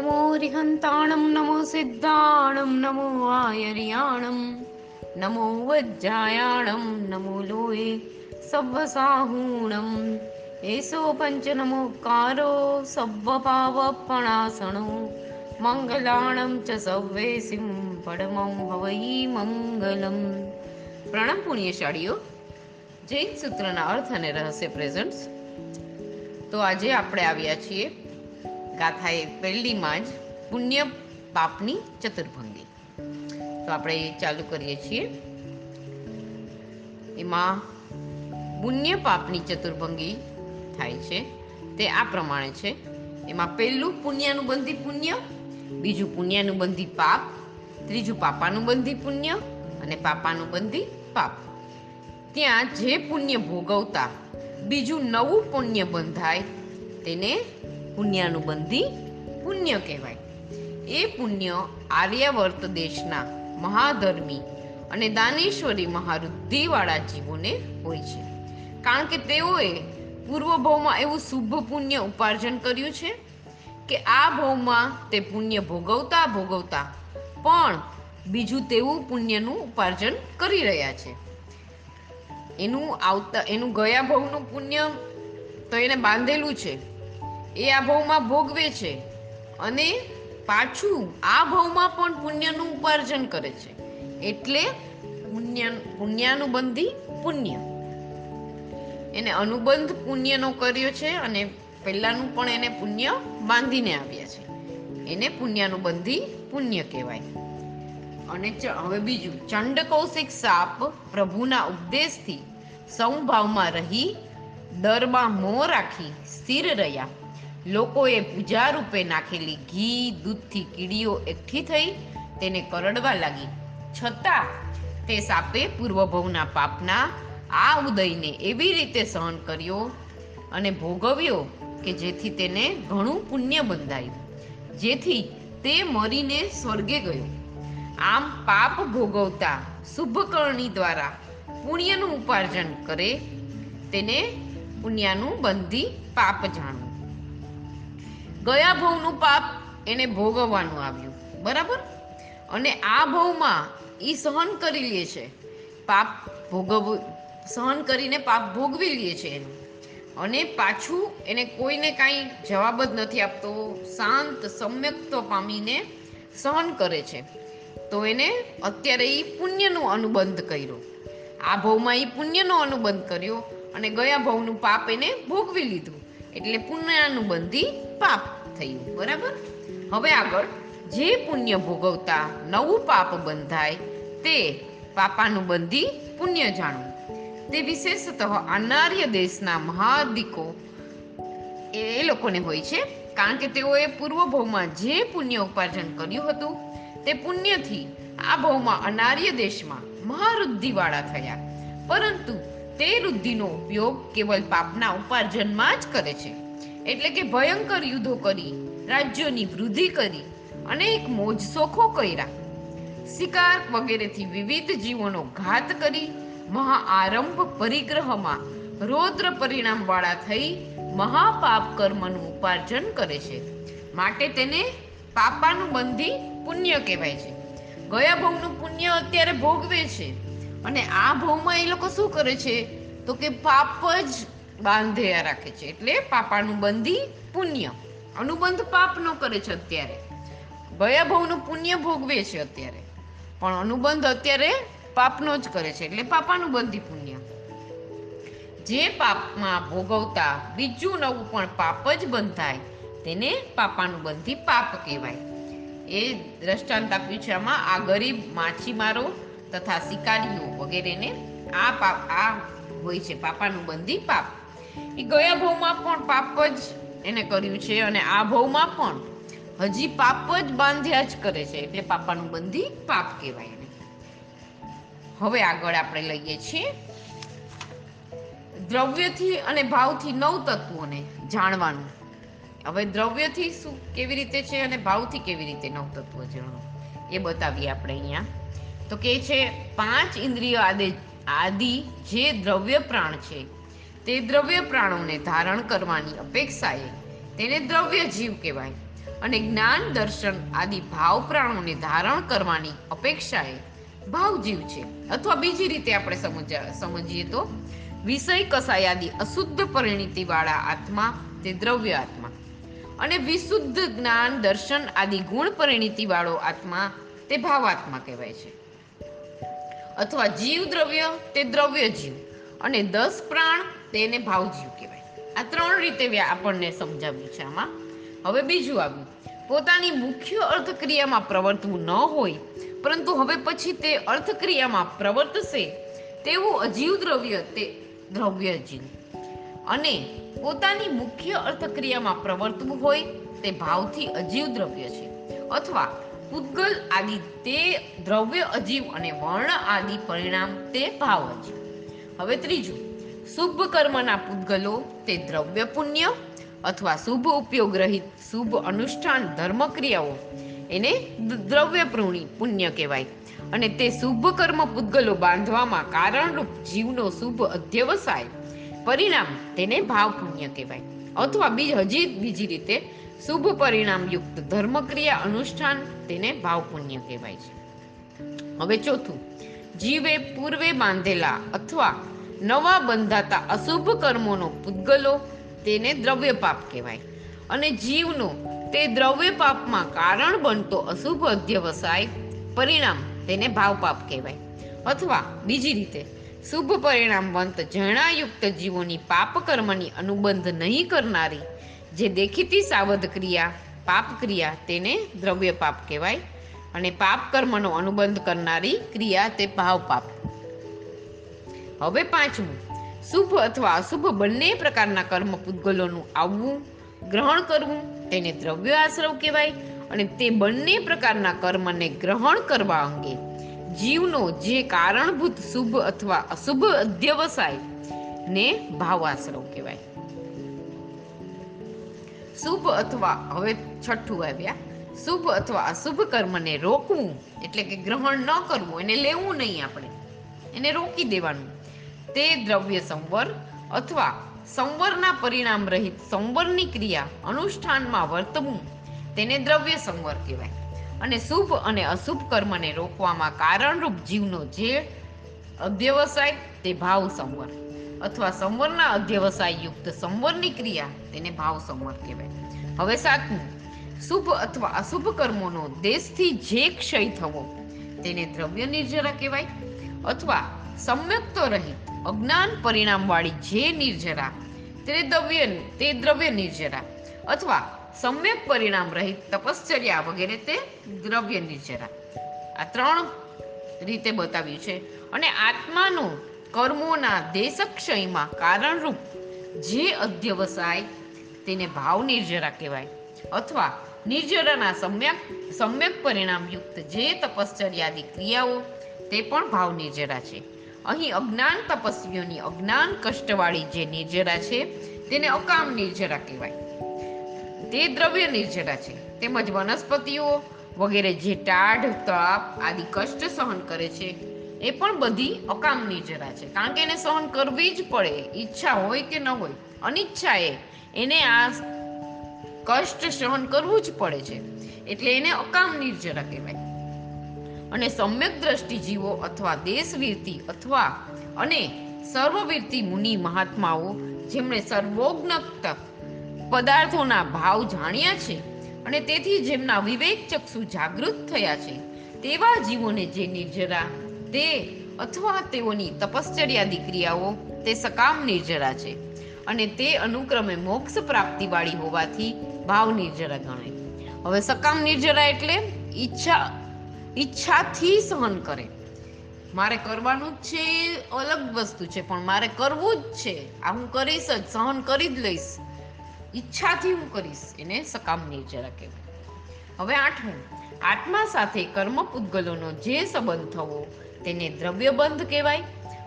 નમો રિહંતાણમ નમો સિદ્ધાણમ નમો આયર્યાણમ નમો વજ્જાયાણમ નમો લોએ સવ્વસાહૂણમ એસો પંચ નમોકારો સવ્વપાવપણાસણો મંગલાણમ ચ સવ્વેસિમ પડમમ હવૈ મંગલમ પ્રણામ પુણ્યશાળીઓ જૈન સૂત્રના અર્થ અને રહસ્ય પ્રેઝન્ટ્સ તો આજે આપણે આવ્યા છીએ ગાથા એ પહેલીમાં જ પુણ્ય પાપની ચતુર્ભંગી. તો આપણે એ ચાલુ કરીએ છીએ. એમાં પુણ્ય પાપની ચતુર્ભંગી થાય છે. તે આ પ્રમાણે છે. એમાં પહેલું પુણ્યનું બંધી પુણ્ય, બીજું પુણ્યનું બંધી પાપ, ત્રીજું પાપાનું બંધી પુણ્ય અને પાપાનું બંધી પાપ. ત્યાં જે પુણ્ય ભોગવતા બીજું નવું પુણ્ય બંધાય, તેને પુણ્યાનું બંધી પુણ્ય કહેવાય. એ પુણ્ય આર્યાવર્ત દેશના મહાધર્મી અને દાનેશ્વરી મહારુદ્ધિવાળા જીવોને હોય છે. કારણ કે તેઓએ પૂર્વ ભાવમાં એવું શુભ પુણ્ય ઉપાર્જન કર્યું છે કે આ ભાવમાં તે પુણ્ય ભોગવતા ભોગવતા પણ બીજું તેવું પુણ્યનું ઉપાર્જન કરી રહ્યા છે. એનું આવતા, એનું ગયા ભાવનું પુણ્ય તો એને બાંધેલું છે. એ આ ભવમાં ભોગવે છે. અને પાછું આ ભવમાં પણ પુણ્યનું ઉપાર્જન કરે છે. એટલે પુણ્ય પુણ્યાનું બંધી પુણ્ય. એને અનુબંધ પુણ્યનો કર્યો છે અને પહેલાનું પણ એને પુણ્ય બાંધીને આવ્યા છે. એને પુણ્યાનું બંધી પુણ્ય કહેવાય. અને હવે બીજું, ચંડ કૌશિક સાપ પ્રભુના ઉપદેશથી સૌભાવમાં રહી દરમાં મોં રાખી, સ્થિર રહ્યા. લોકોએ પૂજા રૂપે નાખેલી ઘી, દૂધથી કીડીઓ એકઠી થઈ તેને કરડવા લાગી. છતાં તે સાપે પૂર્વભવના પાપના આ ઉદયને એવી રીતે સહન કર્યો અને ભોગવ્યો કે જેથી તેને ઘણું પુણ્ય બંધાયું, જેથી તે મરીને સ્વર્ગે ગયો. આમ પાપ ભોગવતા શુભકર્ણી દ્વારા પુણ્યનું ઉપાર્જન કરે, તેને પુણ્યનું બંધી પાપ જાણવું ગયા ભવનું પાપ એને ભોગવવાનું આવ્યું. બરાબર? અને આ ભવમાં એ સહન કરી લે છે. પાપ ભોગવ, સહન કરીને પાપ ભોગવી લે છે એનું. અને પાછું એને કોઈને કાંઈ જવાબ જ નથી આપતો. શાંત સમ્યક્ત પામીને સહન કરે છે. તો એને અત્યારે એ પુણ્યનો અનુબંધ કર્યો. આ ભવમાં એ પુણ્યનો અનુબંધ કર્યો અને ગયા ભવનું પાપ એને ભોગવી લીધું. એટલે પુણ્યાનું બંધી પાપ થયું, બરાબર? હવે આગળ, જે પુણ્ય ભોગવતા નવું પાપ બંધાય, તે પાપાનું બંધી પુણ્ય જાણવું. તે વિશેષતઃ અનાર્ય દેશના મહાદિકો એ લોકોને હોય છે, કારણ કે તેઓએ પૂર્વ ભવમાં જે પુણ્ય ઉપાર્જન કર્યું હતું, તે પુણ્યથી આ ભવમાં અનાર્ય દેશમાં મહારુદ્ધિવાળા થયા. પરંતુ તે વૃદ્ધિનો ઉપયોગ કેવલ પાપના ઉપાર્જનમાં જ કરે છે. એટલે કે ભયંકર યુદ્ધો કરી, રાજ્યોની વૃદ્ધિ કરી, અનેક મોજ શોખો કર્યા. શિકાર વગેરેથી વિવિધ જીવોનો ઘાત કરી, મહાઆરંભ પરિગ્રહમાં રૌદ્ર પરિણામવાળા થઈ મહાપાપ કર્મનું ઉપાર્જન કરે છે. માટે તેને પાપાનું બંધી પુણ્ય કહેવાય છે. ગયા ભવનું પુણ્ય અત્યારે ભોગવે છે. અને આ ભવમાં એ લોકો શું કરે છે? તો કે પાપ જ બાંધ્યા રાખે છે. એટલે પાપાનું બંધી પુણ્ય. અનુબંધ પાપનો કરે છે અત્યારે. ભયાભવનું પુણ્ય ભોગવે છે અત્યારે. પણ અનુબંધ અત્યારે પાપનો જ કરે છે. એટલે પાપાનું બંધી પુણ્ય. જે પાપમાં ભોગવતા બીજું નવું પણ પાપ જ બંધાય, તેને પાપાનું બંધી પાપ કહેવાય. એ દ્રષ્ટાંત આપ્યું છે આમાં, આ ગરીબ માછીમારો તથા શિકારીઓ વગેરેને આ પાપ, આ હોય છે પાપાનું બંધી પાપ. એ ગયા ભવમાં પણ પાપ જ એને કર્યું છે અને આ ભવમાં પણ હજી પાપ જ બાંધ્યા જ કરે છે. એટલે પાપાનું બંધી પાપ કહેવાય એને. હવે આગળ આપણે લઈએ છીએ દ્રવ્યથી અને ભાવથી નવ તત્વોને જાણવાનું. હવે દ્રવ્યથી શું કેવી રીતે છે અને ભાવથી કેવી રીતે નવ તત્વો જાણવું એ બતાવીએ આપણે અહીંયા. તો કે છે, પાંચ ઇન્દ્રિય આદિ આદિ જે દ્રવ્ય પ્રાણ છે તે દ્રવ્ય પ્રાણોને ધારણ કરવાની અપેક્ષાએ તેને દ્રવ્ય જીવ કહેવાય અને જ્ઞાન, દર્શન આદિ ભાવ પ્રાણોને ધારણ કરવાની અપેક્ષાએ ભાવજીવ છે. અથવા બીજી રીતે આપણે સમજીએ તો વિષય કસાયાદી અશુદ્ધ પરિણીતિ વાળા આત્મા તે દ્રવ્ય આત્મા અને વિશુદ્ધ જ્ઞાન, દર્શન આદિ ગુણ પરિણીતિ વાળો આત્મા તે ભાવાત્મા કહેવાય છે. અથવા જીવ દ્રવ્ય તે દ્રવ્ય જીવ અને દસ પ્રાણ તેને ભાવજીવ કહેવાય. આ ત્રણ રીતે આપણને સમજાવ્યું છે આમાં. હવે બીજું આવ્યું. પોતાની મુખ્ય અર્થક્રિયામાં પ્રવર્તવું ન હોય, પરંતુ હવે પછી તે અર્થક્રિયામાં પ્રવર્તશે, તેવું અજીવ દ્રવ્ય તે દ્રવ્ય જીવ અને પોતાની મુખ્ય અર્થક્રિયામાં પ્રવર્તવું હોય, તે ભાવથી અજીવ દ્રવ્ય છે. અથવા પૂતગલ આદિ તે દ્રવ્ય અજીવ અને વર્ણ આદિ પરિણામ તે ભાવ અજીવ. હવે ત્રીજું. શુભ કર્મના પૂતગલો, તે દ્રવ્ય પુણ્ય અથવા શુભ ઉપયોગ રહિત શુભ અનુષ્ઠાન ધર્મ ક્રિયાઓ એને દ્રવ્ય પુણ્ય પુણ્ય કહેવાય. અને તે શુભ કર્મ પૂતગલો બાંધવામાં કારણરૂપ જીવનો શુભ અધ્યવસાય. પરિણામ તેને ભાવ પુણ્ય કહેવાય. અથવા બીજ, હજી બીજી રીતે, શુભ પરિણામ યુક્ત ધર્મક્રિયા અનુષ્ઠાન તેને ભાવ પુણ્ય કહેવાય છે. હવે ચોથું. જીવે પૂર્વે બાંધેલા અથવા નવા બંધાતા અશુભ કર્મોનો પૂતગલો તેને દ્રવ્ય પાપ કહેવાય. અને જીવનો તે દ્રવ્ય પાપમાં કારણ બનતો અશુભ અધ્યવસાય પરિણામ તેને ભાવ પાપ કહેવાય. અથવા બીજી રીતે, શુભ પરિણામવંત જણાયુક્ત જીવોની પાપ કર્મની અનુબંધ નહીં કરનારી જે દેખીતી સાવધ ક્રિયા પાપ ક્રિયા તેને દ્રવ્ય પાપ કહેવાય. અને પાપ કર્મનો અનુબંધ કરનારી ક્રિયા તે ભાવ પાપ હવે પાંચમું. શુભ અથવા અશુભ બંને પ્રકારના કર્મ પૂતગલોનું આવવું, ગ્રહણ કરવું, તેને દ્રવ્ય આશ્રવ કહેવાય અને તે બંને પ્રકારના કર્મને ગ્રહણ કરવા અંગે જીવનો જે કારણભૂત શુભ અથવા અશુભ અધ્યવસાય ને ભાવ આશ્રવ કહેવાય. શુભ અથવા, હવે છઠ્ઠું આવ્યા. શુભ અથવા અશુભ કર્મને રોકવું એટલે કે ગ્રહણ ન કરવું, એને લેવું નહીં આપણે. એને રોકી દેવાનું. તે દ્રવ્ય સંવર અથવા સંવરના પરિણામ રહિત સંવરની ક્રિયા અનુષ્ઠાનમાં વર્તવું. તેને દ્રવ્ય સંવર કહેવાય. અને શુભ અને અશુભ કર્મને રોકવામાં કારણરૂપ જીવનો જે અધ્યવસાય તે ભાવ સંવર. અથવા સંવરના અધ્યવસાય યુક્ત સંવરની ક્રિયા તેને ભાવ સંવર કહેવાય. હવે સાતમું. શુભ અથવા અશુભ કર્મોનો દેશથી જે ક્ષય થવો, તેને દ્રવ્ય નિર્જરા કહેવાય. અથવા સમ્યક્તો રહિત અજ્ઞાન પરિણામવાળી જે નિર્જરા, તે દ્રવ્ય તે દ્રવ્ય નિર્જરા અથવા સમ્યક પરિણામ રહિત તપશ્ચર્યા વગેરે તે દ્રવ્ય નિર્જરા. આ ત્રણ રીતે બતાવ્યું છે. અને આત્માનો કર્મોના દેશક્ષયમાં કારણરૂપ જે અધ્યવસાય, તેને ભાવ નિર્જરા કહેવાય. અથવા નિર્જરાના સમ્યક સમ્યક પરિણામયુક્ત જે તપશ્ચર્યાદી ક્રિયાઓ, તે પણ ભાવ નિર્જરા છે. અહીં અજ્ઞાન તપસ્વીઓની અજ્ઞાન કષ્ટવાળી જે નિર્જરા છે, તેને અકામ નિર્જરા કહેવાય. તે દ્રવ્ય નિર્જરા છે. તેમજ વનસ્પતિઓ વગેરે જે ટાઢ, તાપ આદિ કષ્ટ સહન કરે છે, એ પણ બધી અકામ નિર્જરા છે. કારણ કે એને સહન કરવી જ પડે, ઈચ્છા હોય કે ન હોય અનિચ્છાએ એને આ કષ્ટ સહન કરવું જ પડે છે. એટલે એને અકામ નિર્જરા કહેવાય. અને સમ્યક દ્રષ્ટિ જીવો અથવા દેશવીરતી અથવા અને સર્વવીરતી મુનિ મહાત્માઓ, જેમણે સર્વોજ્ઞ પદાર્થોના ભાવ જાણ્યા છે અને તેથી જેમના વિવેક ચક્ષુ જાગૃત થયા છે, તેવા જીવોને જે નિર્જરા તે અથવા તેઓની તપશ્ચર્યાદી ક્રિયાઓ તે સકામ નિર્જરા છે અને તે અનુક્રમે મોક્ષ પ્રાપ્તિવાળી હોવાથી ભાવ નિર્જરા ગણાય. હવે સકામ નિર્જરા એટલે ઈચ્છા ઈચ્છાથી સહન કરે. મારે કરવાનું જ છે એ અલગ વસ્તુ છે, પણ મારે કરવું જ છે. આ હું કરીશ જ, સહન કરી જ લઈશ. ઈચ્છાથી હું કરીશ, એને સકામ નિર્જરા કહેવાય. હવે આઠમું. આત્મા સાથે કર્મ પૂતગલોનો જે સંબંધ થવો, તેને દ્રવ્યબંધ કહેવાય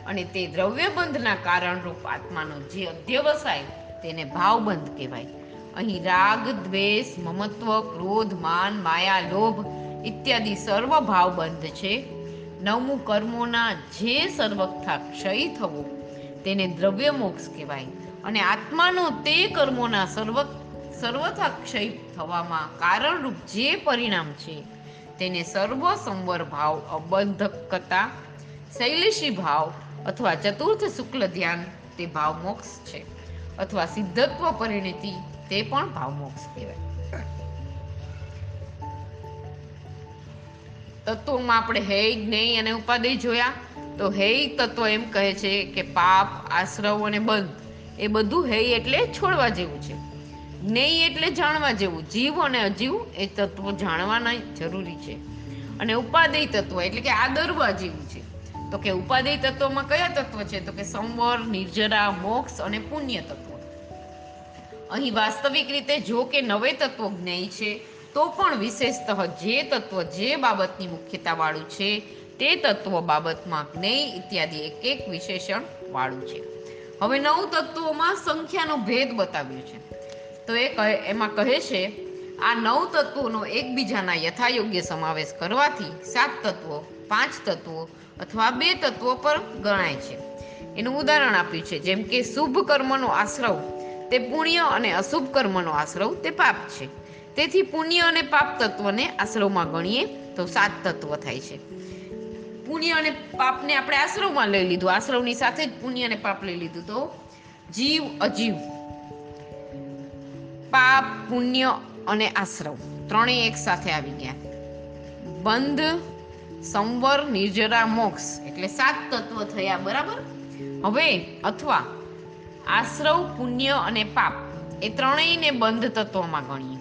અને તે દ્રવ્યબંધના કારણરૂપ આત્માનો જે અધ્યવસાય, તેને ભાવબંધ કહેવાય. અહીં રાગ, દ્વેષ, મમત્વ, ક્રોધ, માન, માયા, લોભ ઇત્યાદિ સર્વ ભાવબંધ છે. નવમું કર્મોના જે સર્વથા ક્ષય થવો, તેને દ્રવ્ય મોક્ષ કહેવાય. અને આત્માનો તે કર્મોના સર્વ સર્વથા ક્ષય થવામાં કારણરૂપ જે પરિણામ છે, તેને સર્વ સંવર ભાવ અબંધકતા શૈલેષી ભાવ અથવા ચતુર્થ શુક્લ ધ્યાન તે ભાવ મોક્ષ છે. અથવા સિદ્ધત્વ પરિણતિ તે પણ ભાવ મોક્ષ કહેવાય. તત્વોમાં આપણે હેય જ્ઞેય અને ઉપાધિ જોયા, તો હેય તત્વ એમ કહે છે કે પાપ, આશ્રવ અને બંધ, એ બધું હેય એટલે છોડવા જેવું છે. જ્ઞેય એટલે જાણવા જેવું, જીવ અને અજીવ એ તત્વો જાણવાના જરૂરી છે. અને ઉપાદેય તત્વ એટલે કે આદરવા જેવું છે. તો કે ઉપાદેય તત્વમાં કયા તત્વ છે? તો કે સંવર, નિર્જરા, મોક્ષ અને પુણ્ય તત્વ. અહીં વાસ્તવિક રીતે જો કે નવે તત્વો જ્ઞેય છે તો પણ વિશેષતઃ જે તત્વ જે બાબતની મુખ્યતા વાળું છે, તે તત્વ બાબતમાં જ્ઞેય ઇત્યાદિ એક એક વિશેષણ વાળું છે. હવે નવ તત્વોમાં સંખ્યાનો ભેદ બતાવ્યો છે. તો એ કહે, એમાં કહે છે, આ નવ તત્વોનો એકબીજાના યથાયોગ્ય સમાવેશ કરવાથી સાત તત્વો, પાંચ તત્વો અથવા બે તત્વો પર ગણાય છે. એનું ઉદાહરણ આપ્યું છે, જેમ કે શુભ કર્મનો આશ્રવ તે પુણ્ય અને અશુભ કર્મનો આશ્રવ તે પાપ છે. તેથી પુણ્ય અને પાપ તત્વને આશ્રવમાં ગણીએ તો સાત તત્વ થાય છે. પુણ્ય અને પાપને આપણે આશ્રવમાં લઈ લીધું. આશ્રવની સાથે જ પુણ્ય અને પાપ લઈ લીધું તો જીવ અજીવ. પાપ, પુણ્ય અને આશ્રવ ત્રણેય એક સાથે આવી ગયા. બંધ, સંવર, નિર્જરા, મોક્ષ એટલે સાત તત્વ થયા, બરાબર? હવે અથવા આશ્રવ, પુણ્ય અને પાપ એ ત્રણેયને બંધ તત્વમાં ગણીએ.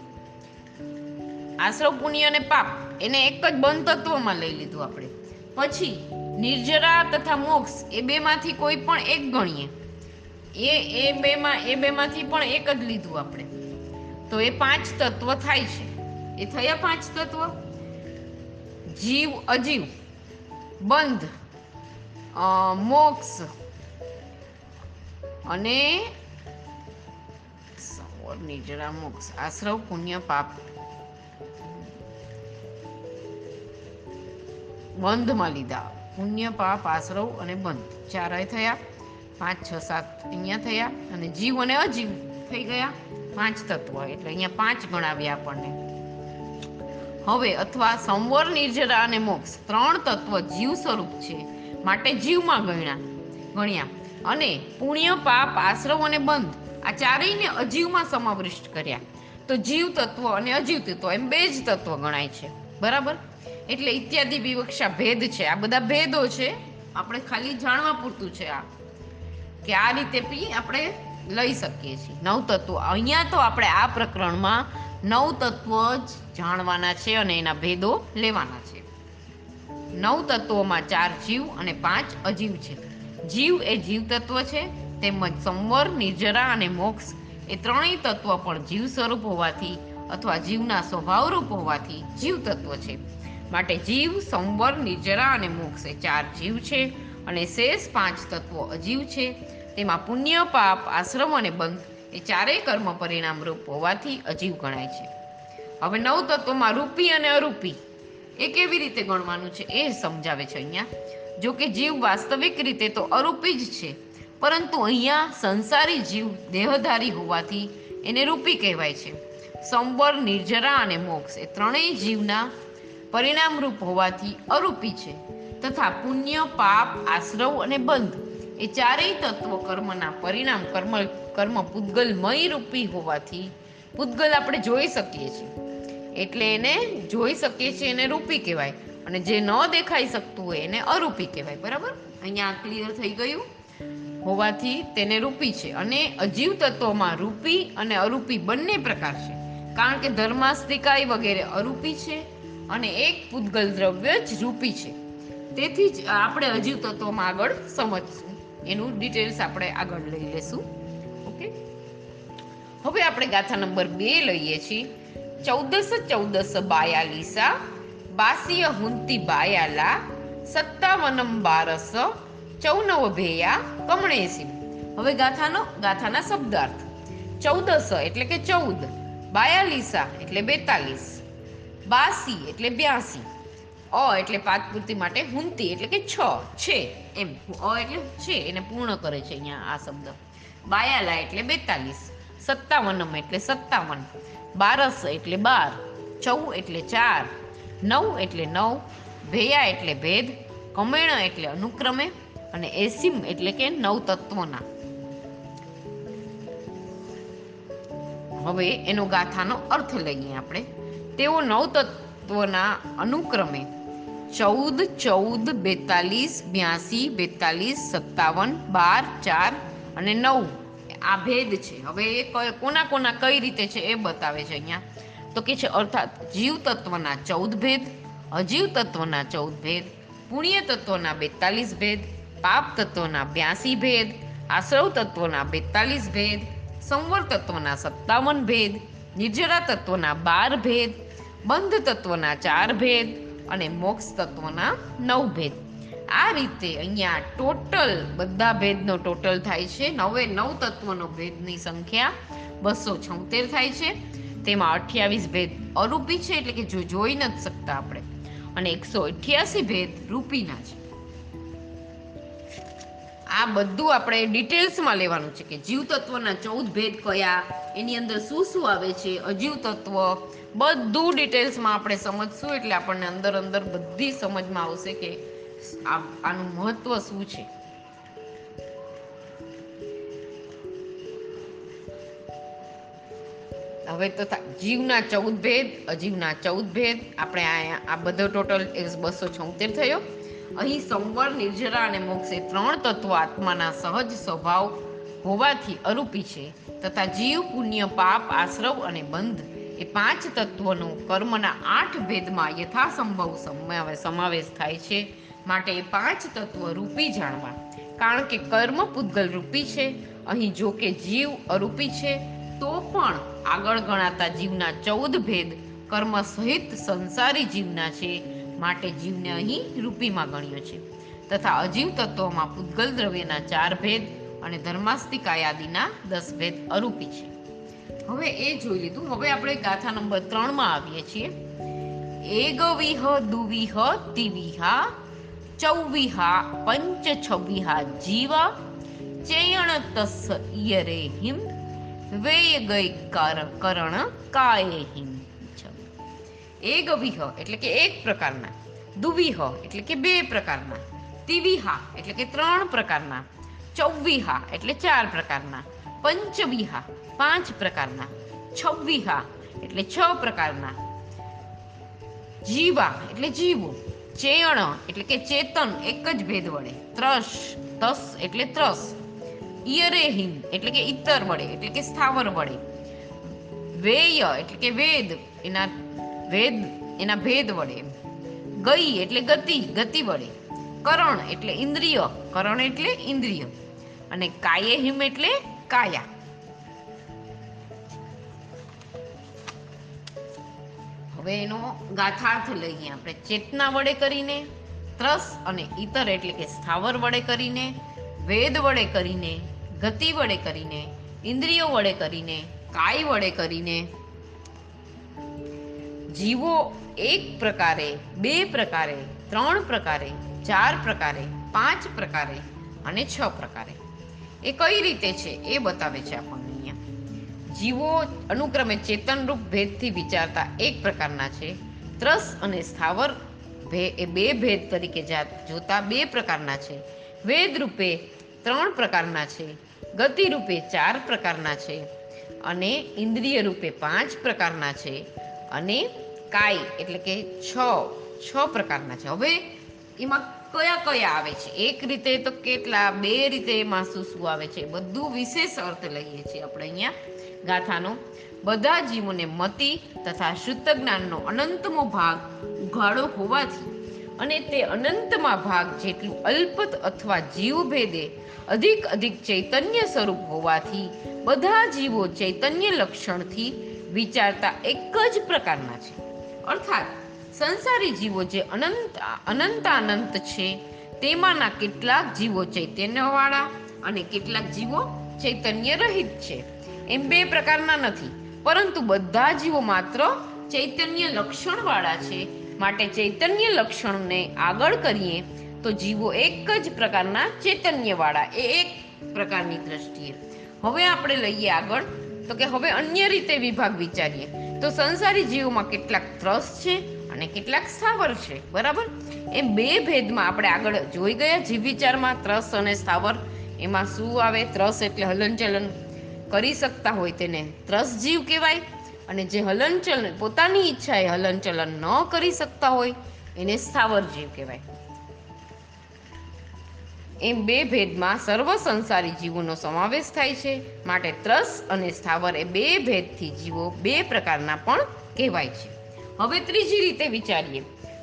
આશ્રવ પુણ્ય અને પાપ. એને એક જ બંધ તત્વમાં લઈ લીધું આપણે. પછી નિર્જરા તથા મોક્ષ એ બેમાંથી કોઈ પણ એક ગણીએ. એ એ બેમાં, એ બેમાંથી પણ એક જ લીધું આપણે. તો એ પાંચ તત્વ થાય છે. એ થયા પાંચ તત્વ? જીવ, અજીવ, બંધ મોક્ષ અને નિર્જરા, મોક્ષ. આશ્રવ પુણ્ય પાપ. બંધમાં લીધા. પુણ્ય, પાપ, આશ્રવ અને બંધ. ચારેય થયા. પાંચ, છ, સાત અહીંયા થયા અને જીવ અને અજીવ થઈ ગયા. પાંચ તત્વ, એટલે અહીંયા પાંચ ગણાવ્યા આપણને. હવે અથવા સંવર, નિર્જરા અને મોક્ષ. ત્રણ તત્વ જીવ સ્વરૂપ છે. માટે જીવમાં ગણ્યા. ગણ્યા. અને પુણ્ય, પાપ, આશ્રવ અને બંધ. આ ચારેયને અજીવમાં સમાવિષ્ટ કર્યા. તો જીવ તત્વ અને અજીવ તત્વ એમ બે જ તત્વ ગણાય છે. બરાબર? એટલે ઇત્યાદિ વિવક્ષા ભેદ છે. આ બધા ભેદો છે. આપણે ખાલી જાણવા પૂરતું છે આ. કે આ રીતે પી આપણે લઈ શકીએ છીએ. નવ તત્વો અહીંયા તો આપણે આ પ્રકરણમાં નવ તત્વો જ જાણવાના છે અને એના ભેદો લેવાના છે. નવ તત્વોમાં ચાર જીવ અને પાંચ અજીવ છે. જીવ એ જીવ તત્વ છે, તેમજ સંવર, નિર્જરા અને મોક્ષ એ ત્રણેય તત્વ પણ જીવ સ્વરૂપ હોવાથી અથવા જીવના સ્વભાવરૂપ હોવાથી જીવ તત્વ છે. માટે જીવ, સંવર નિર્જરા અને મોક્ષ એ ચાર જીવ છે અને શેષ પાંચ તત્વો અજીવ છે. તેમાં પુણ્ય, પાપ, આશ્રમ અને બંધ એ ચારેય કર્મ પરિણામ રૂપ હોવાથી અજીવ ગણાય છે. હવે નવ તત્વોમાં રૂપી અને અરૂપી એ કેવી રીતે ગણવાનું છે એ સમજાવે છે અહીંયા. જો કે જીવ વાસ્તવિક રીતે તો અરૂપી જ છે, પરંતુ અહીંયા સંસારી જીવ દેહધારી હોવાથી એને રૂપી કહેવાય છે. સંવર, નિર્જરા અને મોક્ષ એ ત્રણેય જીવના પરિણામરૂપ હોવાથી અરૂપી છે તથા પુણ્ય, પાપ, આશ્રવ અને બંધ એ ચારેય તત્વ કર્મના પરિણામ કર્મ કર્મ પૂતગલમય રૂપી હોવાથી પૂતગલ આપણે જોઈ શકીએ છીએ. એટલે એને જોઈ શકીએ છીએ એને રૂપી કહેવાય અને જે ન દેખાઈ શકતું હોય એને અરૂપી કહેવાય, બરાબર? અહીંયા ક્લિયર થઈ ગયું. હોવાથી તેને રૂપી છે અને અજીવ તત્વોમાં રૂપી અને અરૂપી બંને પ્રકાર છે. કારણ કે ધર્માસ્તિકાય વગેરે અરૂપી છે અને એક પૂતગલ દ્રવ્ય જ રૂપી છે. તેથી જ આપણે અજીવ તત્વોમાં આગળ સમજશું. એનું ડિટેલ્સ આપણે આગળ લઈ લેશું. ઓકે હવે આપણે ગાથા નંબર બે લઈએ છીએ. ચૌદસ ચૌદસ બાયાલીસા બાસીય હુંતી બાયાલા સત્તાવનમ બારસ ચૌનવ ભેયા કમણેસી હવે ગાથાનો, ગાથાના શબ્દાર્થ. ચૌદસ એટલે કે ચૌદ, બાયાલીસા એટલે બેતાલીસ. બાસી એટલે બ્યાસી. અ એટલે પાકપૂર્તિ માટે હુંતી એટલે કે છ, છે. એમ. અ એટલે છે, એને પૂર્ણ કરે છે અહીંયા આ શબ્દ. બાયાલા એટલે બેતાલીસ, સત્તાવનમ એટલે સત્તાવન, બારસ એટલે બાર ચૌ એટલે ચાર, નવ એટલે નવ, ભેયા એટલે ભેદ, કમેણ એટલે અનુક્રમે અને એસિમ એટલે કે નવ તત્વોના હવે એનો ગાથાનો અર્થ લઈએ આપણે. તેઓ નવ તત્વના અનુક્રમે ચૌદ ચૌદ, બેતાલીસ, બ્યાસી, બેતાલીસ, સત્તાવન, બાર, ચાર અને નવ. આ ભેદ છે. હવે એ કોના કોના કઈ રીતે છે એ બતાવે છે અહીંયા. તો કે છે, અર્થાત જીવ તત્વના ચૌદ ભેદ અજીવ તત્વના ચૌદ ભેદ પુણ્ય તત્વના બેતાલીસ ભેદ પાપ તત્વના બ્યાસી ભેદ આશ્રવ તત્વના બેતાલીસ ભેદ સંવર તત્વના સત્તાવન ભેદ નિર્જરા તત્વના બાર ભેદ, બંધ તત્વના ચાર ભેદ અને મોક્ષ તત્વના નવ ભેદ. આ રીતે અહીંયા ટોટલ બધા ભેદનો ટોટલ થાય છે. નવે નવ તત્વનો ભેદની સંખ્યા બસો છોતેર થાય છે. તેમાં અઠ્યાવીસ ભેદ અરૂપી છે, એટલે કે જો જોઈ નથી શકતા આપણે. અને એકસો અઠ્યાસી ભેદ રૂપીના છે. આ બધું આપણે ડિટેલ્સમાં લેવાનું છે કે જીવ તત્વના ચૌદ ભેદ કયા, એની અંદર શું શું આવે છે અજીવ તત્વ બધું ડિટેલ્સમાં આપણે સમજશું, એટલે આપણને અંદર અંદર બધી સમજમાં આવશે કે આનું મહત્વ શું છે. હવે તો જીવના ચૌદ ભેદ, અજીવના ચૌદ ભેદ, આપણે આ બધો ટોટલ બસો છોતેર થયો. અહીં સંવર, નિર્જરા અને મોક્ષ ત્રણ તત્વો આત્માના સહજ સ્વભાવ હોવાથી અરૂપી છે તથા જીવ, પુણ્ય, પાપ, આશ્રવ અને બંધ એ પાંચ તત્વોનો કર્મના આઠ ભેદમાં યથાસંભવ સમાવે- સમાવેશ થાય છે માટે એ પાંચ તત્વ રૂપી જાણવા. કારણ કે કર્મ પૂતગલ રૂપી છે. અહીં જો કે જીવ અરૂપી છે, તો પણ આગળ ગણાતા જીવના ચૌદ ભેદ કર્મ સહિત સંસારી જીવના છે. માટે જીવને અહીં રૂપીમાં ગણ્યો છે. તથા અજીવ તત્વોમાં પૂતગલ દ્રવ્યના ચાર ભેદ અને ધર્માસ્તિકાયાદિના દસ ભેદ અરૂપી છે. હવે એ જોઈ લીધું. હવે આપણે ગાથા નંબર ત્રણમાં આવીએ છીએ. એગવિહ દુવિહ તિવિહા ચૌવિહા પંચ છવ્વિહા જીવા ચેયણ તસ ઈયરે હિમ વેય ગઈ કર કરણ કાયે હિમ એક વિહ, એટલે કે એક પ્રકારના. દુવિહ, એટલે કે બે પ્રકારના. તિવિહા, એટલે કે ત્રણ પ્રકારના. ચૌવિહા, એટલે ચાર પ્રકારના. પંચવિહા, પાંચ પ્રકારના. છવ્વિહા, એટલે છ પ્રકારના. જીવા, એટલે જીવો. ચેણ એટલે કે ચેતન, એક જ ભેદ વડે. ત્રસ, તસ, એટલે ત્રસ. ઈયરેહિમ, એટલે કે ઇતર વડે, એટલે કે સ્થાવર વડે. વેય, એટલે કે વેદ, એના વેદ એના ભેદ વડે. ગઈ એટલે ગતિ ગતિ વડે. કરણ એટલે ઇન્દ્રિય, કરણ એટલે ઇન્દ્રિય. અને કાયેહિમ એટલે કાયા. હવે એનો ગાથાર્થ લઈએ આપણે ચેતના વડે કરીને, ત્રસ અને ઇતર એટલે કે સ્થાવર વડે કરીને, વેદ વડે કરીને, ગતિ વડે કરીને, ઇન્દ્રિયો વડે કરીને, કાય વડે કરીને જીવો એક પ્રકારે, બે પ્રકારે, ત્રણ પ્રકારે, ચાર પ્રકારે, પાંચ પ્રકારે અને છ પ્રકારે. એ કઈ રીતે છે એ બતાવે છે આપણને અહીંયા. જીવો અનુક્રમે ચેતનરૂપ ભેદથી વિચારતા એક પ્રકારના છે. ત્રસ અને સ્થાવર એ બે ભેદ તરીકે જાત જોતા બે પ્રકારના છે. વેદ રૂપે ત્રણ પ્રકારના છે. ગતિ રૂપે ચાર પ્રકારના છે. અને ઇન્દ્રિય રૂપે પાંચ પ્રકારના છે. અને કાય એટલે કે છ છ પ્રકારના છે. હવે એમાં કયા કયા આવે છે? એક રીતે તો કેટલા, બે રીતે એમાં શું શું આવે છે? બધું વિશેષ અર્થ લઈએ છીએ આપણે અહીંયા ગાથાનો. બધા જીવોને મતિ તથા શુદ્ધ જ્ઞાનનો અનંતમો ભાગ ઉઘાડો હોવાથી અને તે અનંતમાં ભાગ જેટલું અલ્પત અથવા જીવ ભેદે અધિક અધિક ચૈતન્ય સ્વરૂપ હોવાથી બધા જીવો ચૈતન્ય લક્ષણથી વિચારતા એક જ પ્રકારના છે. અર્થાત, સંસારી જીવો જે અનંત અનંત અનંત છે, તેમાંના કેટલાક જીવો ચૈતન્યવાળા અને કેટલાક જીવો ચૈતન્ય રહિત છે. એમ બે પ્રકારના નથી, પરંતુ બધા જીવો માત્ર ચૈતન્ય લક્ષણવાળા છે. માટે ચૈતન્ય લક્ષણને આગળ કરીએ, તો જીવો એક જ પ્રકારના ચૈતન્યવાળા, એ એક પ્રકારની દ્રષ્ટિએ. હવે આપણે લઈએ આગળ તો કે હવે અન્ય રીતે વિભાગ વિચારીએ. તો સંસારી જીવોમાં કેટલાક ત્રસ છે અને કેટલાક સ્થાવર છે, બરાબર? એ બે ભેદમાં આપણે આગળ જોઈ ગયા જીવ વિચારમાં ત્રસ અને સ્થાવર. એમાં શું આવે? ત્રસ એટલે હલનચલન. કરી શકતા હોય તેને ત્રસ જીવ કહેવાય અને જે હલનચલન, પોતાની ઈચ્છાએ હલનચલન ન કરી શકતા હોય, એને સ્થાવર જીવ કહેવાય. એમ બે ભેદમાં સર્વ સંસારી જીવોનો સમાવેશ થાય છે. માટે ત્રસ અને સ્થાવર એ બે ભેદથી જીવો બે પ્રકારના પણ કહેવાય છે. હવે ત્રીજી રીતે વિચારીએ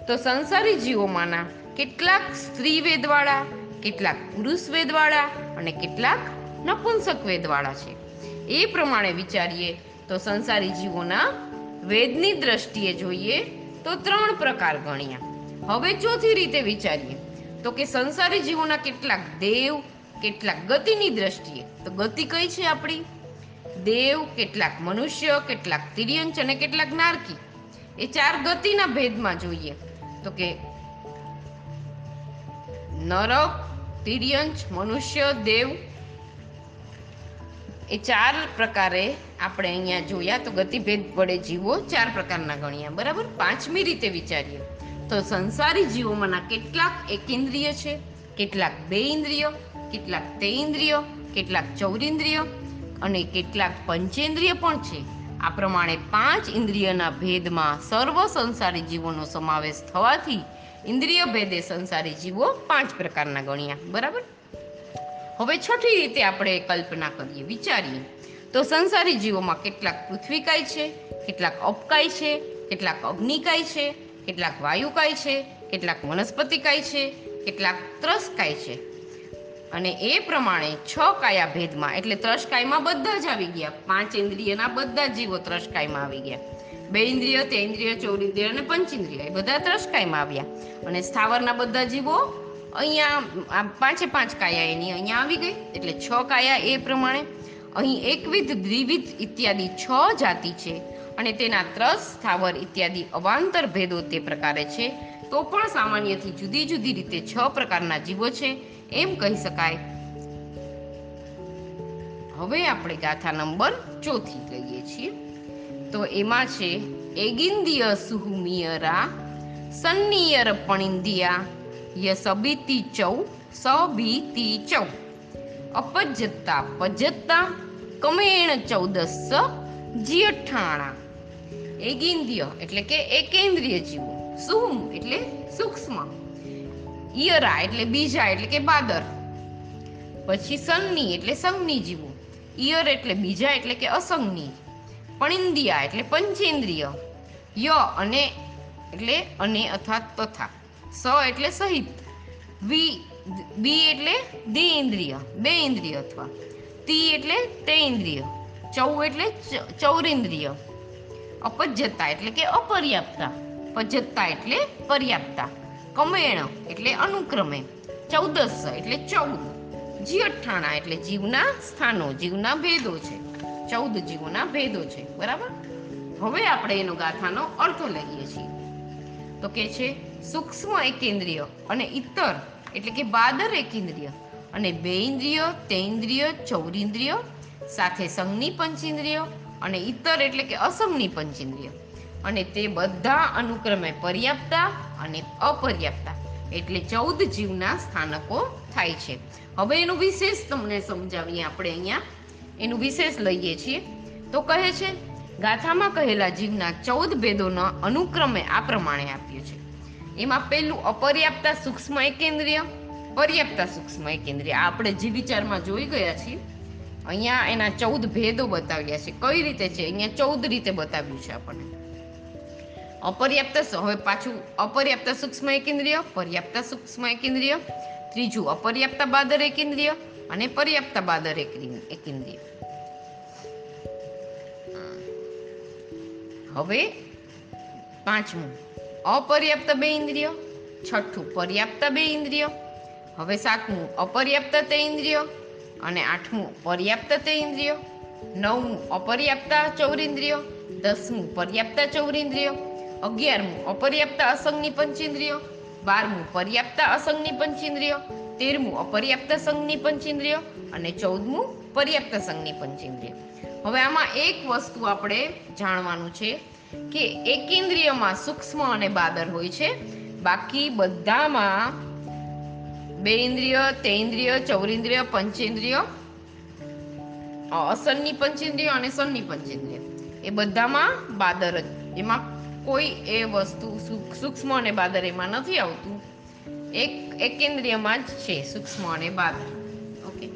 તો સંસારી જીવોમાંના કેટલાક સ્ત્રી વેદવાળા, કેટલાક પુરુષ વેદવાળા અને કેટલાક નપુંસક વેદવાળા છે. એ પ્રમાણે વિચારીએ તો સંસારી જીવોના વેદની દ્રષ્ટિએ જોઈએ તો ત્રણ પ્રકાર ગણ્યા. હવે ચોથી રીતે વિચારીએ તો કે સંસારી જીવોના કેટલાક દેવ, કેટલાક ગતિની દ્રષ્ટિએ. તો ગતિ કઈ છે આપણી? દેવ, કેટલાક મનુષ્ય, કેટલાક તિર્યંચ અને કેટલાક નારકી. એ ચાર ગતિના ભેદમાં જોઈએ. તો કે નરક, તિર્યંચ, મનુષ્ય, દેવ, એ ચાર પ્રકારે આપણે અહીંયા જોયા. તો ગતિભેદ વડે જીવો ચાર પ્રકારના ગણ્યા. બરાબર? પાંચમી રીતે વિચારીએ. તો સંસારી જીવોમાંના કેટલાક એકેન્દ્રિય છે, કેટલાક બે ઇન્દ્રિયો, કેટલાક તે ઇન્દ્રિયો, કેટલાક ચૌરિન્દ્રિય અને કેટલાક પંચેન્દ્રિય પણ છે. આ પ્રમાણે પાંચ ઇન્દ્રિયના ભેદમાં સર્વ સંસારી જીવોનો સમાવેશ થવાથી ઇન્દ્રિય ભેદે સંસારી જીવો પાંચ પ્રકારના ગણ્યા. બરાબર? હવે છઠ્ઠી રીતે આપણે કલ્પના કરીએ, વિચારીએ. તો સંસારી જીવોમાં કેટલાક પૃથ્વીકાય છે, કેટલાક અપકાય છે, કેટલાક અગ્નિકાય છે કેટલાક વાયુકાય છે, કેટલાક વનસ્પતિકાય છે, કેટલાક ત્રસકાય છે. અને એ પ્રમાણે છ કાયા ભેદમાં, એટલે ત્રસકાયમાં બધા જ આવી ગયા. પાંચ ઇન્દ્રિયના બધા જીવો ત્રસકાયમાં આવી ગયા. બે ઇન્દ્રિય તે ઇન્દ્રિય ચૌરિન્દ્રિય અને પંચેન્દ્રિય એ બધા ત્રસકાયમાં આવ્યા. અને સ્થાવરના બધા જીવો અહીંયા, આ પાંચે પાંચ કાયા એની અહીંયા આવી ગઈ. એટલે છ કાયા એ પ્રમાણે અહીં એકવિધ, દ્વિવિધ ઇત્યાદિ છ જાતિ છે. અને તેના ત્રસ, સ્થાવર ઇત્યાદિ અવાંતર ભેદો તે પ્રકારે છે. તો પણ સામાન્યથી જુદી જુદી રીતે છ પ્રકારના જીવો છે. એમ કહી શકાય. હવે આપણે ગાથા નંબર ચોથી લઈએ છીએ. તો એમાં છે, એગિંદિય સુહુમિયરા સન્નિયર પણિંદિયા યસબીતી ચૌ સબીતી ચૌ. અપજ્જતા પજ્જતા કમેણ ચૌદસ જીઅઠાણા એગિંદ્ય એટલે કે એકેન્દ્રિય જીવો. સુમ, એટલે સૂક્ષ્મ. ઈયરા, એટલે બીજા, એટલે કે બાદર. પછી સંની, એટલે સંગની જીવો. ઈયર એટલે બીજા, એટલે કે અસંગની પણિંદિયા એટલે પંચેન્દ્રિય. ય અને, એટલે અને અથવા તથા. સ એટલે સહિત. વી, બી એટલે દ્વિ ઇન્દ્રિય બે ઇન્દ્રિય અથવા. તી એટલે તે ઇન્દ્રિય ચૌ એટલે ચૌરિન્દ્રિય. અપજ્જતા એટલે કે અપર્યાપ્તા પજ્જતા એટલે પર્યાપ્તા કમેણ એટલે અનુક્રમે. ચૌદસ એટલે ચૌદ. જી અઠ્ઠાણા એટલે જીવના સ્થાનો, જીવના ભેદો છે. ચૌદ જીવોના ભેદો છે. બરાબર? હવે આપણે એનો ગાથાનો અર્થ લઈએ છીએ. તો કે છે, સૂક્ષ્મ એકેન્દ્રિય અને ઇતર એટલે કે બાદર એકેન્દ્રિય અને બે ઇન્દ્રિય તેન્દ્રિય ચૌરિન્દ્રિય સાથે સંઘની પંચેન્દ્રિય અને ઇતર એટલે કે અસમની પંચેન્દ્રિય અને તે બધા અનુક્રમે પર્યાપ્તા અને અપર્યાપ્તા, એટલે ચૌદ જીવના સ્થાનકો થાય છે. હવે એનું વિશેષ તમને સમજાવીએ આપણે અહીંયા. એનું વિશેષ લઈએ છીએ. તો કહે છે, ગાથામાં કહેલા જીવના ચૌદ ભેદોના અનુક્રમે આ પ્રમાણે આપ્યું છે. એમાં પહેલું અપર્યાપ્તા સૂક્ષ્મ એકેન્દ્રિય, પર્યાપ્તા સૂક્ષ્મ એકેન્દ્રિય. આપણે જીવ વિચારમાં જોઈ ગયા છીએ અહીંયા એના ચૌદ ભેદો બતાવ્યા છે. કઈ રીતે છે? અહીંયા ચૌદ રીતે બતાવ્યું છે આપણને. અપર્યાપ્ત હવે પાછું અપર્યાપ્ત સૂક્ષ્મ એકેન્દ્રિય, પર્યાપ્ત સૂક્ષ્મ એકેન્દ્રિય, ત્રીજું અપર્યાપ્ત બાદર એકેન્દ્રિય અને પર્યાપ્ત બાદર એકેન્દ્રિય. હવે પાંચમું, અપર્યાપ્ત બે ઇન્દ્રિય, છઠ્ઠું પર્યાપ્ત બે ઇન્દ્રિય, હવે સાતમું, અપર્યાપ્ત તે ઇન્દ્રિય અને આઠમું પર્યાપ્ત તે ઇન્દ્રિયો, નવમું અપર્યાપ્ત ચૌરિન્દ્રિય, દસમું પર્યાપ્ત ચૌરિન્દ્રિય, અગિયારમું અપર્યાપ્ત અસંગની પંચેન્દ્રિય, બારમું પર્યાપ્ત અસંગની પંચેન્દ્રિય, તેરમું અપર્યાપ્ત સંઘની પંચેન્દ્રિય અને ચૌદમું પર્યાપ્ત સંઘની પંચેન્દ્રિય. હવે આમાં એક વસ્તુ આપણે જાણવાનું છે કે એકેન્દ્રિયમાં સૂક્ષ્મ અને બાદર હોય છે. બાકી બધામાં બે ઇન્દ્રિયો તે ઇન્દ્રિયો ચૌરિન્દ્રિય પંચેન્દ્રિય અસનની પંચેન્દ્રિય અને સનની પંચેન્દ્રિય એ બધામાં બાદર જ. એમાં કોઈ એ વસ્તુ સૂક્ષ્મ અને બાદર એમાં નથી આવતું. એક એકેન્દ્રિયમાં જ છે સૂક્ષ્મ અને બાદર. ઓકે.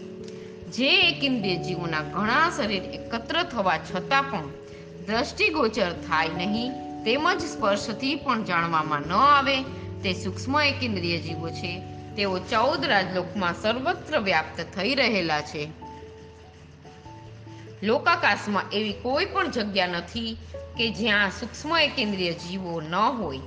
જે એકેન્દ્રિય જીવોના ઘણા શરીર એકત્ર થવા છતાં પણ દ્રષ્ટિગોચર થાય નહીં, તેમજ સ્પર્શથી પણ જાણવામાં ન આવે, તે સૂક્ષ્મ એકેન્દ્રિય જીવો છે. તેઓ ચૌદ રાજલોકમાં સર્વત્ર વ્યાપ્ત થઈ રહેલા છે. લોકાકાશમાં એવી કોઈ પણ જગ્યા નથી કે જ્યાં સૂક્ષ્મ કેન્દ્રીય જીવો ન હોય.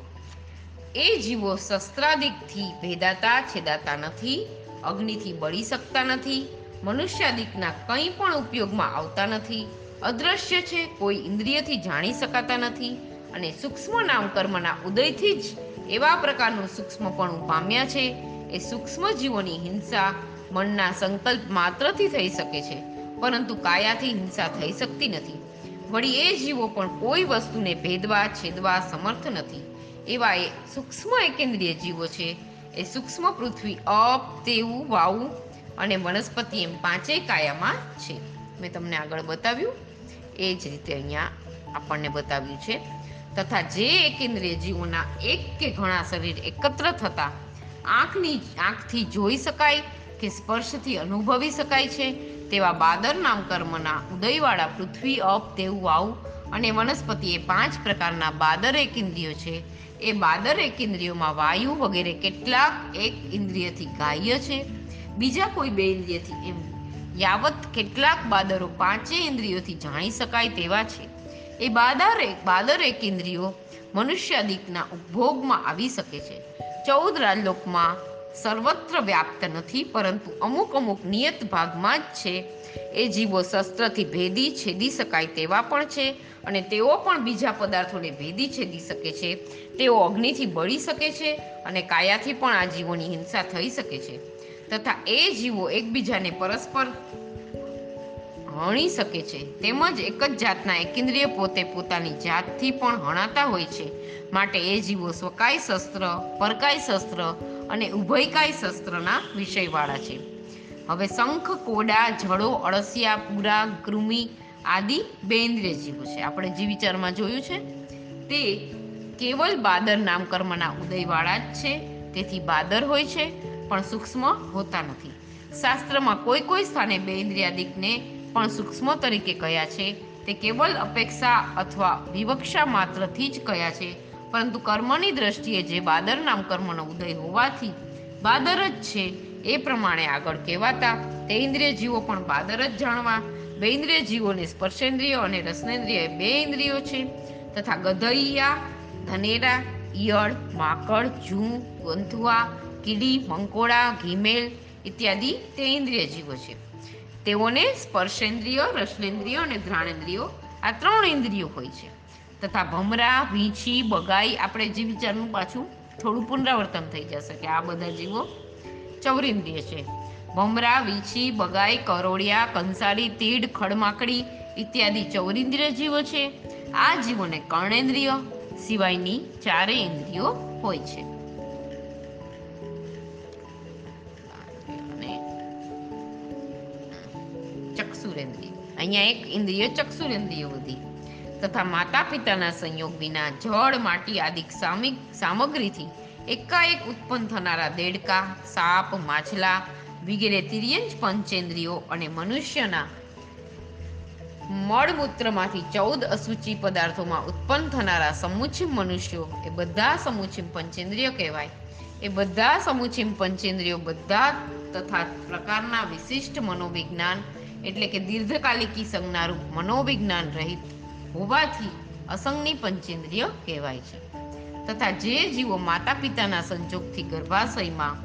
એ જીવો શસ્ત્રાદિકથી ભેદાતા, છેદાતા નથી, અગ્નિથી બળી શકતા નથી, મનુષ્યાદિકના કંઈ પણ ઉપયોગમાં આવતા નથી, અદ્રશ્ય છે, કોઈ ઇન્દ્રિયથી જાણી શકાતા નથી અને સૂક્ષ્મ નામકર્મના ઉદયથી જ એવા પ્રકારનું સૂક્ષ્મપણું પામ્યા છે એ સૂક્ષ્મ જીવોની હિંસા મનના સંકલ્પ માત્રથી થઈ શકે છે, પરંતુ કાયાથી હિંસા થઈ શકતી નથી. વળી એ જીવો પણ કોઈ વસ્તુને ભેદવા, છેદવા સમર્થ નથી. એવા એ સૂક્ષ્મ એકેન્દ્રિય જીવો છે. એ સૂક્ષ્મ પૃથ્વી અપ, તેવું, વાવું અને વનસ્પતિ એમ પાંચેય કાયામાં છે. મેં તમને આગળ બતાવ્યું. એ જ રીતે અહીંયા આપણને બતાવ્યું છે. તથા જે એકેન્દ્રિય જીવોના એક કે ઘણા શરીર એકત્ર થતા આંખની આંખથી જોઈ શકાય કે સ્પર્શથી અનુભવી શકાય છે તેવા બાદર નામ કર્મના ઉદયવાળા પૃથ્વી અપ, તેવું વાવ અને વનસ્પતિ એ પાંચ પ્રકારના બાદર એક ઇન્દ્રિયો છે. એ બાદર એક ઇન્દ્રિયોમાં વાયુ વગેરે કેટલાક એક ઇન્દ્રિયથી ગ્રાહ્ય છે. બીજા કોઈ બે ઇન્દ્રિયથી એમ યાવત કેટલાક બાદરો પાંચેય ઇન્દ્રિયોથી જાણી શકાય તેવા છે. એ બાદર બાદરે ઇન્દ્રિયો મનુષ્યાદિકના ઉપભોગમાં આવી શકે છે. ચૌદ રાજલોકમાં સર્વત્ર વ્યાપ્ત નથી, પરંતુ અમુક અમુક નિયત ભાગમાં જ છે. એ જીવો શસ્ત્રથી ભેદી છેદી શકાય તેવા પણ છે અને તેઓ પણ બીજા પદાર્થોને ભેદી છેદી શકે છે. તેઓ અગ્નિથી બળી શકે છે અને કાયાથી પણ આ જીવોની હિંસા થઈ શકે છે. તથા એ જીવો એકબીજાને પરસ્પર હણી શકે છે. તેમજ એક જ જાતના એકેન્દ્રિય પોતે પોતાની જાતથી પણ હણાતા હોય છે. માટે એ જીવો સ્વકાય શસ્ત્ર, પરકાય શસ્ત્ર અને ઉભયકાય શસ્ત્રના વિષયવાળા છે. હવે શંખ, કોડા, જડો, અળસિયા, પૂરા, કૃમિ આદિ બેન્દ્રિય જીવો છે. આપણે જે વિચારમાં જોયું છે તે કેવલ બાદર નામકર્મના ઉદયવાળા જ છે. તેથી બાદર હોય છે, પણ સૂક્ષ્મ હોતા નથી. શાસ્ત્રમાં કોઈ કોઈ સ્થાને બેન્દ્રિયાદિકને પણ સૂક્ષ્મ તરીકે કયા છે? તે કેવલ અપેક્ષા અથવા વિવક્ષા માત્રથી જ કયા છે? પરંતુ કર્મની દ્રષ્ટિએ જે બાદર નામ કર્મનો ઉદય હોવાથી બાદર જ છે. એ પ્રમાણે આગળ કહેવાતા તે ઇન્દ્રિય જીવો પણ બાદર જ જાણવા, બે ઇન્દ્રિય જીવોને સ્પર્શેન્દ્રિય અને રસનેન્દ્રિય બે ઇન્દ્રિયો છે. તથા ગધૈયા, ધનેરા, ઈયળ, માકડ, જૂ ગંથુઆ કીડી, મંકોડા, ઘીમેલ ઇત્યાદિ તે ઇન્દ્રિય જીવો છે. તેઓને સ્પર્શેન્દ્રિય રસનેન્દ્રિય અને ઘ્રાણેન્દ્રિયો આ ત્રણ ઇન્દ્રિયો હોય છે. તથા ભમરા, વીંછી, બગાઈ આપણે જે વિચારનું પાછું થોડું પુનરાવર્તન થઈ જશે કે આ બધા જીવો ચૌરિન્દ્રિય છે. ભમરા, વીંછી, બગાઈ, કરોળિયા કંસારી તીડ, ખડમાકડી ઇત્યાદિ ચૌરિન્દ્રિય જીવો છે. આ જીવોને કર્ણેન્દ્રિય સિવાયની ચારે ઇન્દ્રિયો હોય છે. ચક્ષુરેન્દ્રિય અહીંયા એક ઇન્દ્રિય ચક્ષુરેન્દ્રિય વધી તથા માતા પિતાના સંયોગ વિના જળ, માટી આદિ સામિક સામગ્રીથી એકાએક ઉત્પન્ન થનારા દેડકા, સાપ, માછલા, વગેરે તિર્યંજ પંચેન્દ્રિયો અને મનુષ્યના મળમૂત્રમાંથી ચૌદ અસુચિ પદાર્થોમાં ઉત્પન્ન થનારા સમુચિમ મનુષ્યો એ બધા સમુચિમ પંચેન્દ્રિયો કહેવાય. એ બધા સમુચિમ પંચેન્દ્રિયો બધા તથા પ્રકારના વિશિષ્ટ મનોવિજ્ઞાન એટલે કે દીર્ઘકાલિકી સંજ્ઞારૂપ મનોવિજ્ઞાન રહિત હોવાથી અસંગની પંચેન્દ્રિય કહેવાય છે. તથા જે જીવો માતા પિતાના સંજોગથી ગર્ભાશયમાં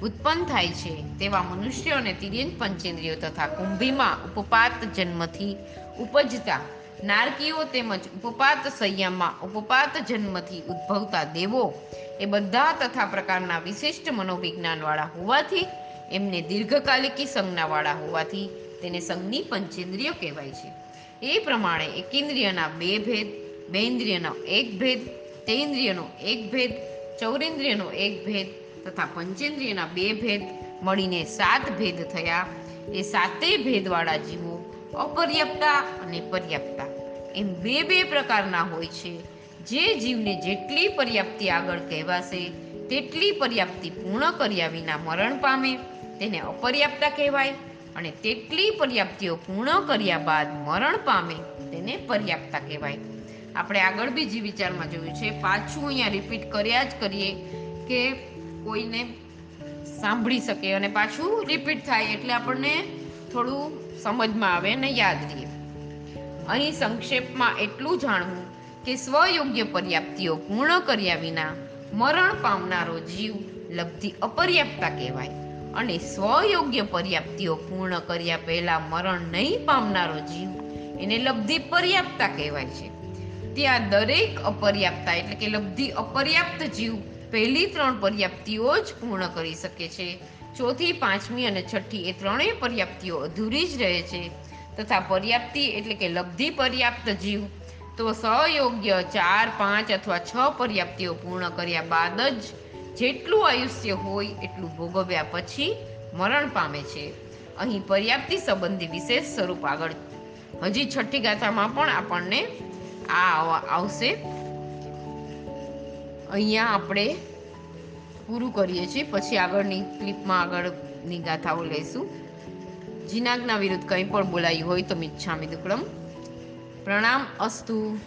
ઉત્પન્ન થાય છે, તેવા મનુષ્યો અને તિર્યન પંચેન્દ્રિયો તથા કુંભીમાં ઉપપાત જન્મથી ઉપજતા નારકીઓ તેમજ ઉપપાત સંયમમાં ઉપપાત જન્મથી ઉદ્ભવતા દેવો એ બધા તથા પ્રકારના વિશિષ્ટ મનોવિજ્ઞાનવાળા હોવાથી એમને દીર્ઘકાલિકી સંજ્ઞાવાળા હોવાથી તેને સંઘની પંચેન્દ્રિય કહેવાય છે. એ પ્રમાણે એકેન્દ્રિયના બે ભેદ, બે ઇન્દ્રિયનો એક ભેદ તેન્દ્રિયનો એક ભેદ, ચૌરેન્દ્રિયનો એક ભેદ તથા પંચેન્દ્રિયના બે ભેદ મળીને સાત ભેદ થયા. એ સાતેય ભેદવાળા જીવો અપર્યાપ્તા અને પર્યાપ્તા. એમ બે બે પ્રકારના હોય છે. જે જીવને જેટલી પર્યાપ્તિ આગળ કહેવાશે, તેટલી પર્યાપ્તિ પૂર્ણ કર્યા વિના મરણ પામે. તેને અપર્યાપ્તા કહેવાય. અને તેટલી પર્યાપ્તિઓ પૂર્ણ કર્યા બાદ મરણ પામે તેને પર્યાપ્તા કહેવાય. આપણે આગળ બી જે વિચારમાં જોયું છે, પાછું અહીંયા રિપીટ કર્યા જ કરીએ કે કોઈને સાંભળી શકે અને પાછું રિપીટ થાય એટલે આપણને થોડું સમજમાં આવે ને યાદ રહે અહીં સંક્ષેપમાં એટલું જાણવું કે સ્વયોગ્ય પર્યાપ્તિઓ પૂર્ણ કર્યા વિના મરણ પામનારો જીવ લબ્ધિ અપર્યાપ્તા કહેવાય. અને સ્વયોગ્ય પર્યાપ્તિઓ પૂર્ણ કર્યા પહેલાં મરણ નહીં પામનારો જીવ એને લબ્ધિ પર્યાપ્તા કહેવાય છે. ત્યાં દરેક અપર્યાપ્તા એટલે કે લબ્ધિ અપર્યાપ્ત જીવ પહેલી ત્રણ પર્યાપ્તિઓ જ પૂર્ણ કરી શકે છે. ચોથી, પાંચમી અને છઠ્ઠી એ ત્રણેય પર્યાપ્તિઓ અધૂરી જ રહે છે. તથા પર્યાપ્તિ એટલે કે લબ્ધિ પર્યાપ્ત જીવ. તો સહયોગ્ય ચાર, પાંચ અથવા છ પર્યાપ્તિઓ પૂર્ણ કર્યા બાદ જ જેટલું આયુષ્ય હોય એટલું ભોગવ્યા પછી મરણ પામે છે. અહીં પર્યાપ્તિ સંબંધી વિશેષ સ્વરૂપ આગળ. હજી છઠ્ઠી ગાથામાં પણ આપણને આ આવશે. અહીંયા આપણે પૂરું કરીએ છીએ. પછી આગળની ક્લિપમાં આગળની ગાથાઓ લઈશું. જીનાગના વિરુદ્ધ કંઈ પણ બોલાયું હોય તો મિચ્છામી દુક્કડમ પ્રણામ અસ્તુ.